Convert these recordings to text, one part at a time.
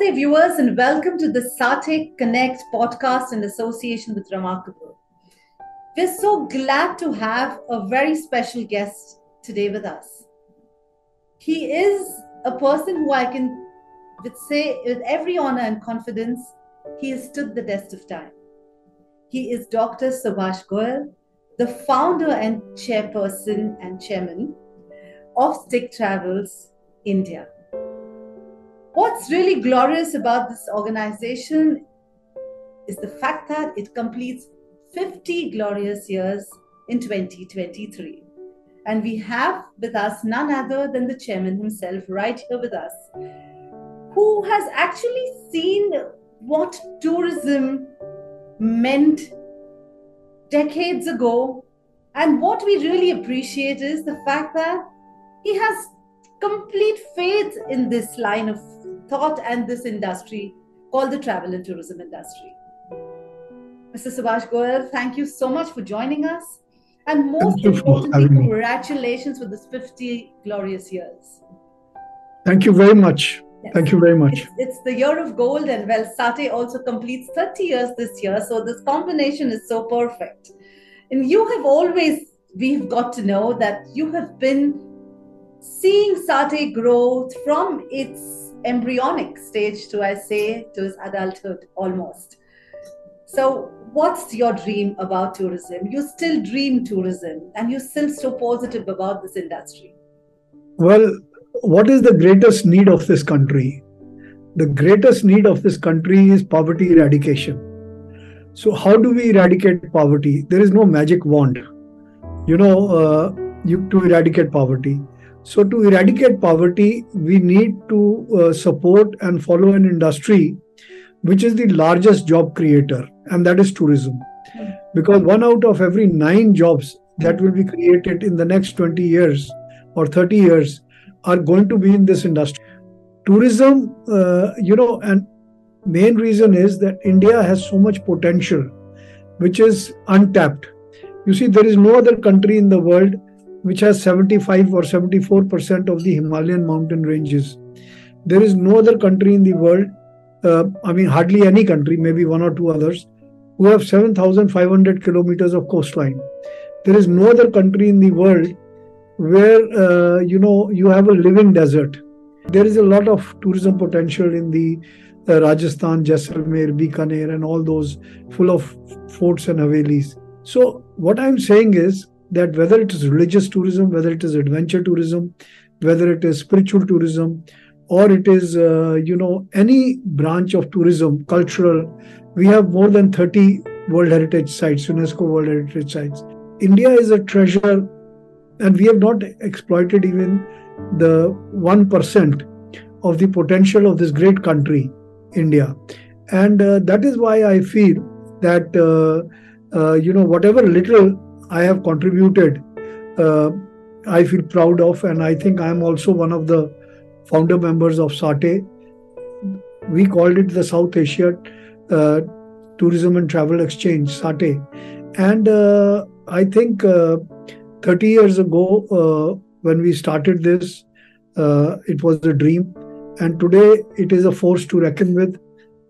Namaste, viewers, and welcome to the SATTE Connect podcast in association with Reemarkabl. We're so glad to have a very special guest today with us. He is a person who I can with say with every honor and confidence, he has stood the test of time. He is Dr. Subhash Goyal, the founder and chairperson and chairman of STIC Travels India. What's really glorious about this organization is the fact that it completes 50 glorious years in 2023. And we have with us none other than the chairman himself right here with us, who has actually seen what tourism meant decades ago. And what we really appreciate is the fact that he has complete faith in this line of thought and this industry called the travel and tourism industry. Mr. Subhash Goyal, thank you so much for joining us. And most importantly, congratulations for this 50 glorious years. Thank you very much. Yes. Thank you very much. It's, it's, the year of gold, and well, SATTE also completes 30 years this year. So this combination is so perfect. And you have always, we've got to know that you have been seeing SATTE grow from its embryonic stage to I say to his adulthood almost. So what's your dream about tourism? You still dream tourism and you're still so positive about this industry. Well, what is the greatest need of this country? The greatest need of this country is poverty eradication. So, how do we eradicate poverty? There is no magic wand, you know, uh, you, to eradicate poverty. So, to eradicate poverty, we need to uh, support and follow an industry which is the largest job creator, and that is tourism. Because one out of every nine jobs that will be created in the next 20 years or 30 years are going to be in this industry. Tourism, uh, you know, and main reason is that India has so much potential which is untapped. You see, there is no other country in the world which has 75 or 74% of the Himalayan mountain ranges. There is no other country in the world, uh, I mean, hardly any country, maybe one or two others, who have 7,500 kilometers of coastline. There is no other country in the world where, uh, you know, you have a living desert. There is a lot of tourism potential in the uh, Rajasthan, Jaisalmer, Bikaner, and all those full of forts and havelis. So, what I'm saying is, that whether it is religious tourism, whether it is adventure tourism, whether it is spiritual tourism, or it is uh, you know any branch of tourism, cultural, we have more than 30 World Heritage sites, UNESCO World Heritage sites. India is a treasure, and we have not exploited even the one percent of the potential of this great country, India, and uh, that is why I feel that uh, uh you know whatever little I have contributed, uh, I feel proud of, and I think I am also one of the founder members of SATTE. We called it the South Asia uh, Tourism and Travel Exchange, SATTE. And uh, I think uh, 30 years ago, uh, when we started this, uh, it was a dream. And today it is a force to reckon with.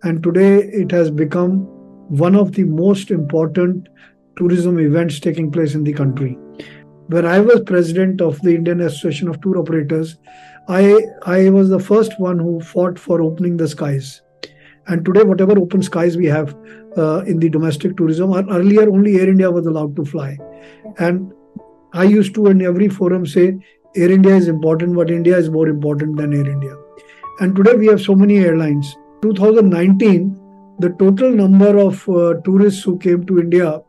And today it has become one of the most important tourism events taking place in the country. When I was president of the Indian Association of Tour Operators, I, I was the first one who fought for opening the skies. And today, whatever open skies we have uh, in the domestic tourism, earlier only Air India was allowed to fly. And I used to, in every forum, say Air India is important, but India is more important than Air India. And today we have so many airlines. 2019, the total number of uh, tourists who came to India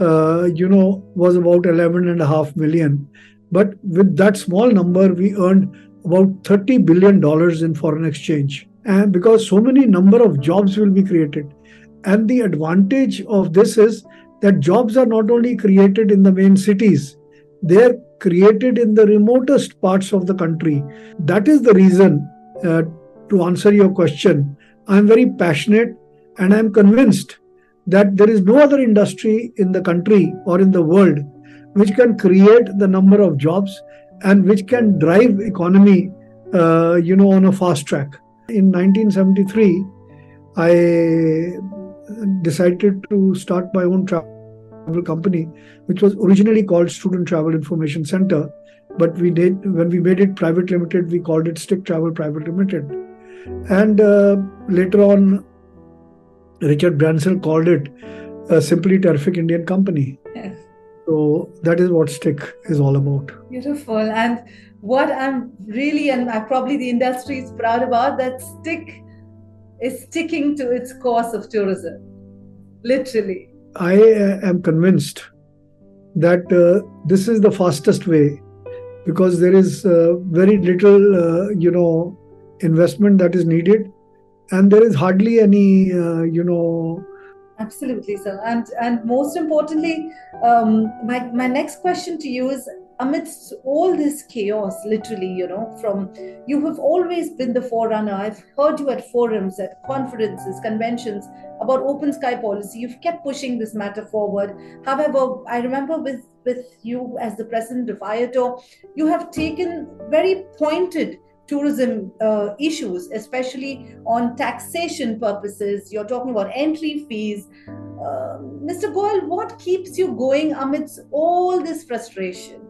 uh, you know, was about 11 and a half million. But with that small number, we earned about 30 billion dollars in foreign exchange. And because so many number of jobs will be created. And the advantage of this is that jobs are not only created in the main cities, they're created in the remotest parts of the country. That is the reason, uh, to answer your question, I'm very passionate and I'm convinced that there is no other industry in the country or in the world which can create the number of jobs and which can drive economy uh, you know on a fast track In 1973, I decided to start my own travel company, which was originally called Student Travel Information Center. But we did when we made it private limited, we called it STIC Travel Private Limited. And uh, later on, Richard Branson called it a simply terrific Indian company. Yes. So that is what STIC is all about. Beautiful. And what I'm really, and probably the industry is proud about, that STIC is sticking to its course of tourism. Literally. I uh, am convinced that uh, this is the fastest way because there is uh, very little, uh, you know, investment that is needed, and there is hardly any, uh, you know. Absolutely, sir. And and most importantly, um, my my next question to you is amidst all this chaos, literally, you know, from you have always been the forerunner. I've heard you at forums, at conferences, conventions about open sky policy. You've kept pushing this matter forward. However, I remember with with you as the president of IATO, you have taken very pointed tourism uh, issues, especially on taxation purposes. You're talking about entry fees. Uh, Mr. Goyal, what keeps you going amidst all this frustration?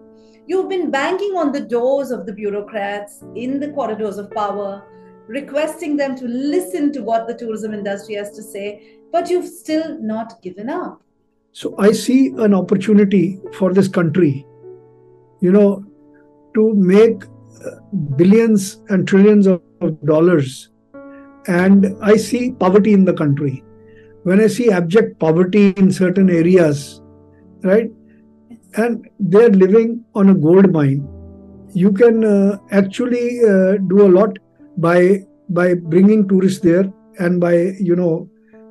You've been banging on the doors of the bureaucrats in the corridors of power, requesting them to listen to what the tourism industry has to say, but you've still not given up. So I see an opportunity for this country, you know, to make billions and trillions of dollars. And I see poverty in the country. When I see abject poverty in certain areas, right, and they're living on a gold mine. You can uh, actually uh, do a lot by by bringing tourists there and by you know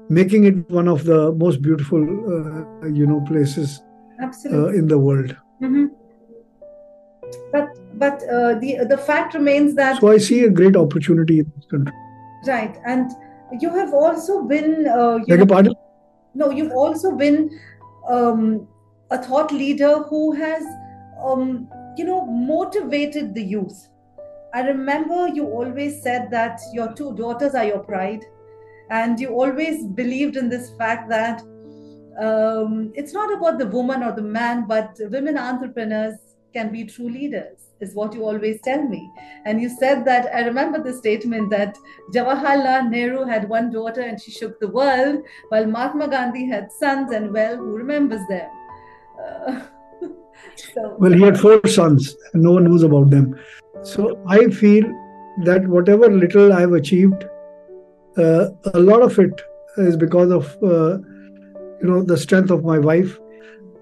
making it one of the most beautiful uh, you know places uh, in the world. Mm-hmm. But but uh, the the fact remains that so I see a great opportunity in this country. Right, and you have also been. Uh, Beg your pardon? No, you've also been um, a thought leader who has, um, you know, motivated the youth. I remember you always said that your two daughters are your pride, and you always believed in this fact that um, it's not about the woman or the man, but women entrepreneurs can be true leaders, is what you always tell me. And you said that I remember the statement that Jawaharlal Nehru had one daughter and she shook the world, while Mahatma Gandhi had sons, and well, who remembers them? so, well, he had four sons, and no one knows about them. So I feel that whatever little I've achieved, uh, a lot of it is because of uh, you know the strength of my wife,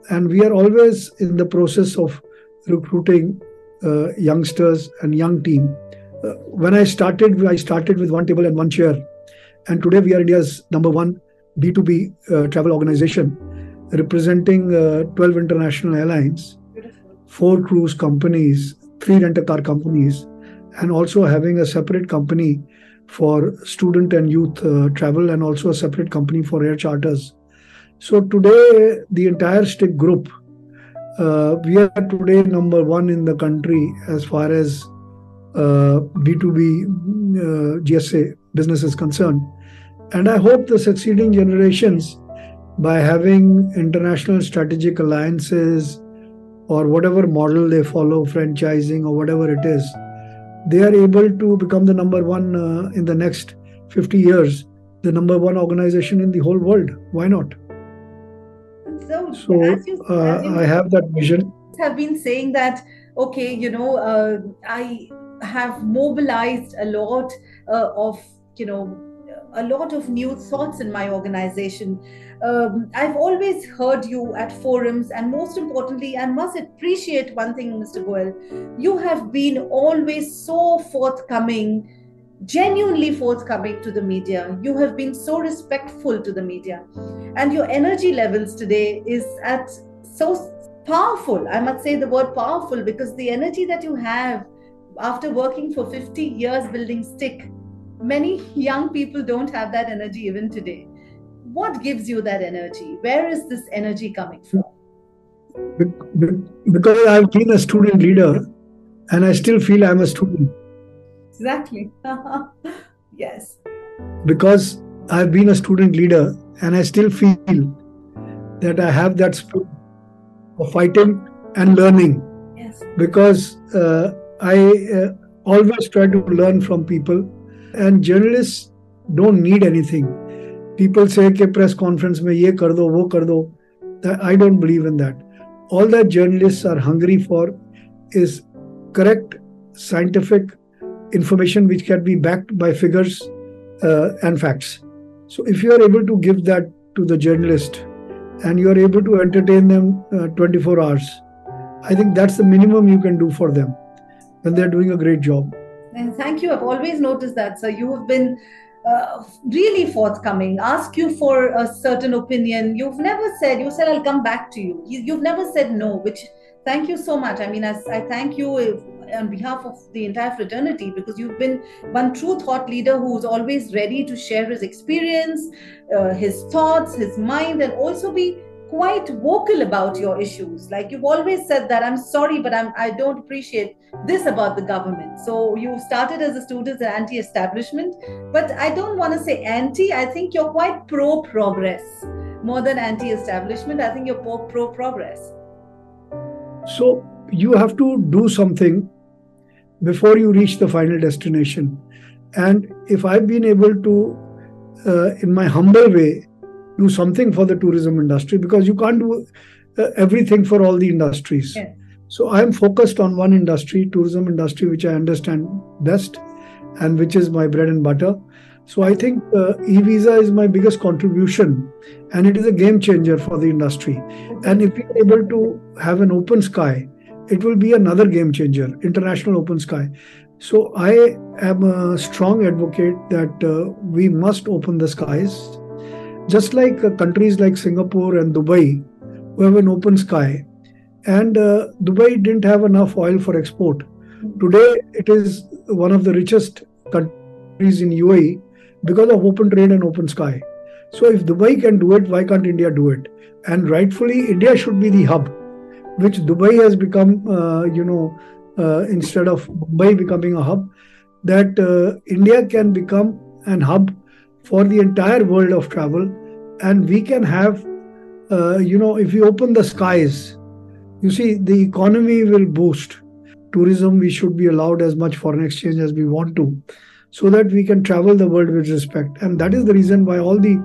and we are always in the process of recruiting uh, youngsters and young team. Uh, when I started, I started with one table and one chair, and today we are India's number one B2B uh, travel organization representing uh, 12 international airlines, four cruise companies, three rental car companies, and also having a separate company for student and youth uh, travel and also a separate company for air charters. So today, the entire STIC group, uh, we are today number one in the country as far as uh, B2B uh, GSA business is concerned. And I hope the succeeding generations by having international strategic alliances or whatever model they follow, franchising or whatever it is, they are able to become the number one uh, in the next 50 years, the number one organization in the whole world. Why not? So, so you, uh, I have that vision. Have been saying that okay, you know, uh, I have mobilized a lot uh, of you know a lot of new thoughts in my organization um, I've always heard you at forums, and most importantly, I must appreciate one thing, Mr. Goyal. You have been always so forthcoming, genuinely forthcoming to the media. You have been so respectful to the media, and your energy levels today is at so powerful. I must say the word powerful because the energy that you have after working for 50 years building STIC many young people don't have that energy even today what gives you that energy? Where is this energy coming from? Because I've been a student leader and I still feel I'm a student. Exactly. Yes. Because I've been a student leader and I still feel that I have that spirit of fighting and learning. Yes. Because uh, I uh, always try to learn from people, and journalists don't need anything. People say कि press conference में ये कर दो वो कर दो. I don't believe in that. All that journalists are hungry for is correct scientific information which can be backed by figures uh, and facts. So if you are able to give that to the journalist and you are able to entertain them uh, 24 hours, I think that's the minimum you can do for them when they're doing a great job. And thank you. I've always noticed that. So you have been uh, really forthcoming, ask you for a certain opinion. You've never said, you said, I'll come back to you. you have never said no, which thank you so much. I mean, I, I thank you on behalf of the entire fraternity because you've been one true thought leader who's always ready to share his experience, uh, his thoughts, his mind, and also be quite vocal about your issues. Like you've always said that i'm sorry but i'm i don't appreciate this about the government. So you started as a student as anti-establishment but i don't want to say anti i think you're quite pro progress more than anti-establishment i think you're pro progress so you have to do something before you reach the final destination and if i've been able to uh, in my humble way do something for the tourism industry because you can't do uh, everything for all the industries. Yeah. So I am focused on one industry, tourism industry, which I understand best and which is my bread and butter. So I think uh, e-visa is my biggest contribution and it is a game changer for the industry. And if we're able to have an open sky, it will be another game changer, international open sky. So I am a strong advocate that uh, we must open the skies just like uh, countries like Singapore and Dubai, who have an open sky. And uh, Dubai didn't have enough oil for export. Today, it is one of the richest countries in UAE because of open trade and open sky. So, if Dubai can do it, why can't India do it? And rightfully, India should be the hub, which Dubai has become, uh, you know, uh, instead of Mumbai becoming a hub, that uh, India can become an hub for the entire world of travel. And we can have uh, you know if we open the skies you see the economy will boost. Tourism we should be allowed as much foreign exchange as we want to so that we can travel the world with respect. And that is the reason why all the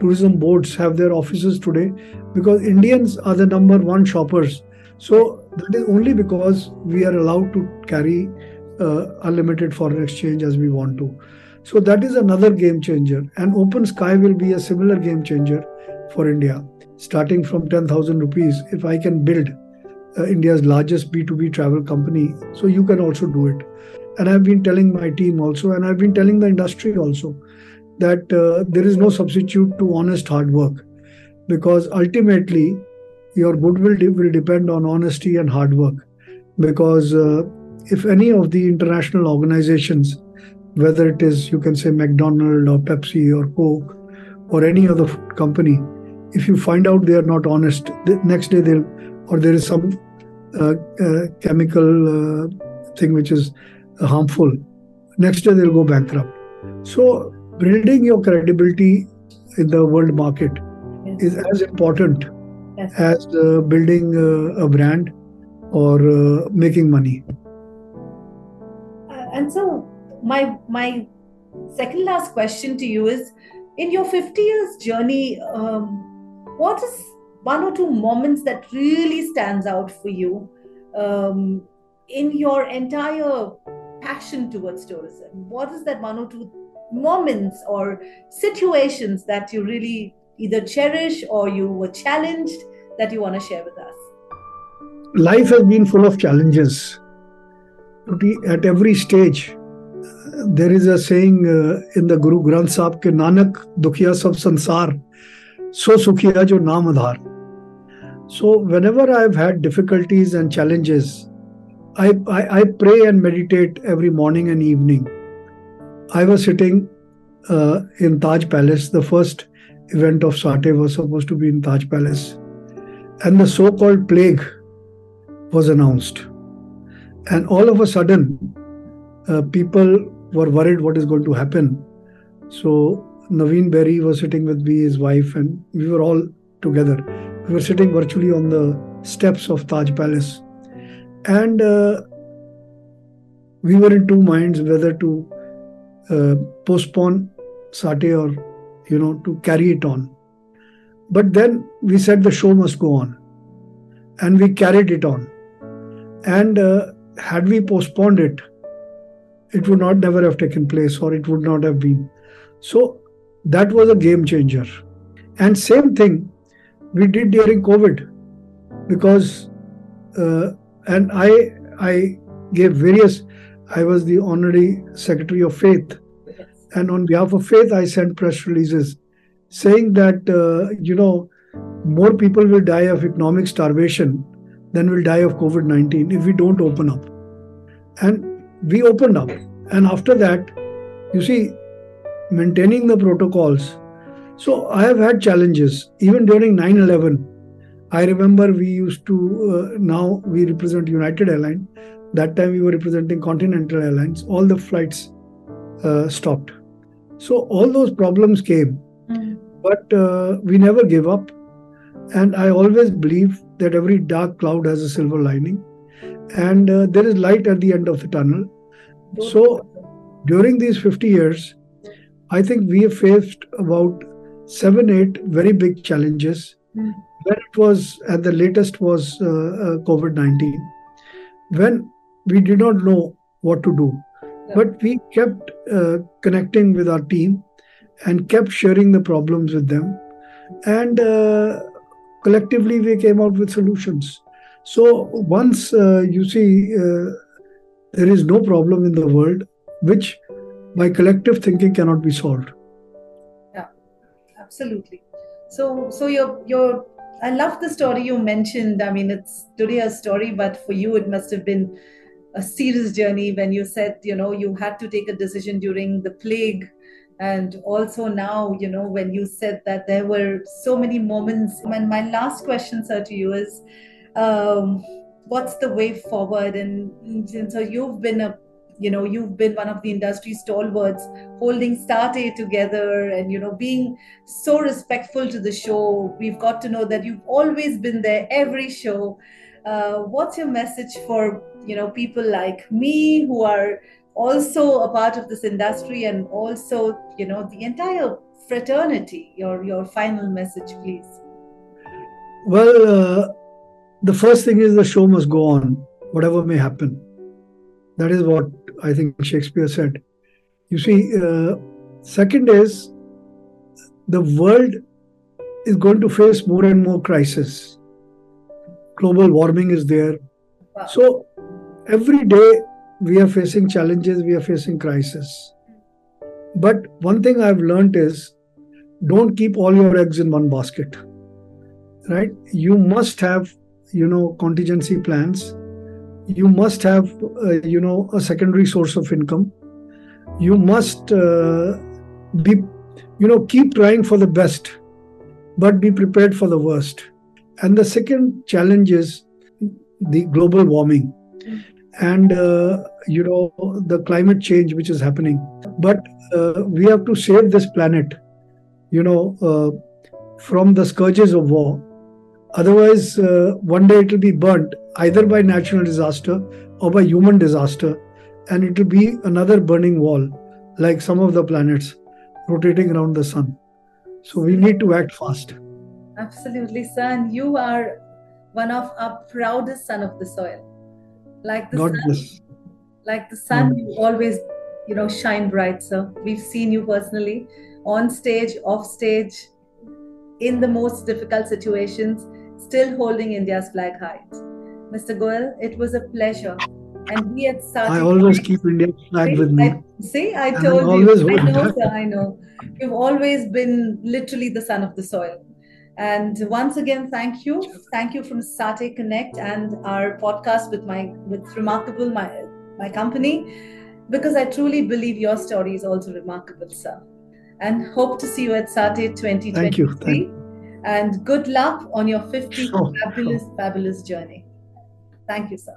tourism boards have their offices today because indians are the number one shoppers so that is only because we are allowed to carry uh, unlimited foreign exchange as we want to so that is another game changer. And Open Sky will be a similar game changer for India. Starting from 10,000 rupees, if I can build uh, India's largest B2B travel company, so you can also do it. And I've been telling my team also, and I've been telling the industry also, that uh, there is no substitute to honest hard work because ultimately your goodwill will depend on honesty and hard work. Because uh, if any of the international organizations whether it is you can say McDonald or Pepsi or Coke or any other company, if you find out they are not honest, the next day they'll or there is some uh, uh, chemical uh, thing which is harmful, next day they'll go bankrupt. So building your credibility in the world market is as important yes. as uh, building uh, a brand or uh, making money. and so my my second last question to you is in your 50 years journey um, what is one or two moments that really stands out for you um, in your entire passion towards tourism what is that one or two moments or situations that you really either cherish or you were challenged that you want to share with us life has been full of challenges at every stage there is a saying uh, in the Guru Granth Sahib ke Nanak dukhiya sab sansar so sukhiya jo naam adhar. So whenever I've had difficulties and challenges, I, I, I pray and meditate every morning and evening. I was sitting uh, in Taj Palace. The first event of SATTE was supposed to be in Taj Palace. And the so called plague was announced. And all of a sudden, uh, people were worried what is going to happen. So Navin Berry was sitting with me, his wife, and we were all together. We were sitting virtually on the steps of Taj Palace. And uh, we were in two minds whether to uh, postpone SATTE or, you know, to carry it on. But then we said the show must go on. And we carried it on. And uh, had we postponed it, it would not never have taken place or it would not have been. So that was a game changer. And same thing we did during COVID because uh, and I I gave various I was the honorary secretary of FAITH and on behalf of FAITH I sent press releases saying that uh, you know more people will die of economic starvation than will die of COVID-19 if we don't open up. And we opened up and after that you see maintaining the protocols. So I have had challenges even during 9 11. I remember we used to, uh, now we represent United Airlines. That time we were representing Continental Airlines. All the flights uh, stopped. So all those problems came, mm. but uh, we never gave up. And I always believe that every dark cloud has a silver lining and uh, there is light at the end of the tunnel. So during these 50 years, I think we have faced about seven, eight very big challenges. Mm. When it was at the latest was uh, uh, COVID 19, when we did not know what to do. But we kept uh, connecting with our team and kept sharing the problems with them. And uh, collectively, we came out with solutions. So once uh, you see uh, there is no problem in the world which by collective thinking cannot be solved yeah absolutely so so your your i love the story you mentioned i mean it's today a story but for you it must have been a serious journey when you said you know you had to take a decision during the plague. And also now you know when you said that there were so many moments. And my last question sir to you is um, what's the way forward? And, and so you've been a you know you've been one of the industry stalwarts holding SATTE together and you know being so respectful to the show. We've got to know that you've always been there every show uh, what's your message for you know people like me who are also a part of this industry and also you know the entire fraternity your your final message please well uh, the first thing is the show must go on whatever may happen that is what I think Shakespeare said. You see, uh, second is the world is going to face more and more crisis. Global warming is there. Wow. So every day we are facing challenges, we are facing crisis. But one thing I've learned is don't keep all your eggs in one basket. Right? You must have, you know, contingency plans you must have uh, you know a secondary source of income you must uh, be you know keep trying for the best but be prepared for the worst and the second challenge is the global warming and uh, you know the climate change which is happening but uh, we have to save this planet you know uh, from the scourges of war Otherwise, uh, one day it will be burnt either by natural disaster or by human disaster, and it will be another burning wall, like some of the planets rotating around the sun. So we need to act fast. Absolutely, son. You are one of our proudest son of the soil. Like the God sun, bless. like the sun, mm. you always, you know, shine bright, sir. We've seen you personally on stage, off stage, in the most difficult situations still holding India's flag high. Mr. Goyal, it was a pleasure. And we had started. I always keep India's flag with me. I, see, I told you. I know, sir, I know. You've always been literally the son of the soil. And once again, thank you. Thank you from SATTE Connect and our podcast with my with Reemarkabl, my my company, because I truly believe your story is also remarkable, sir. And hope to see you at SATTE 2023. Thank you. Thank you and good luck on your 50th sure, fabulous, sure. fabulous journey. Thank you, sir.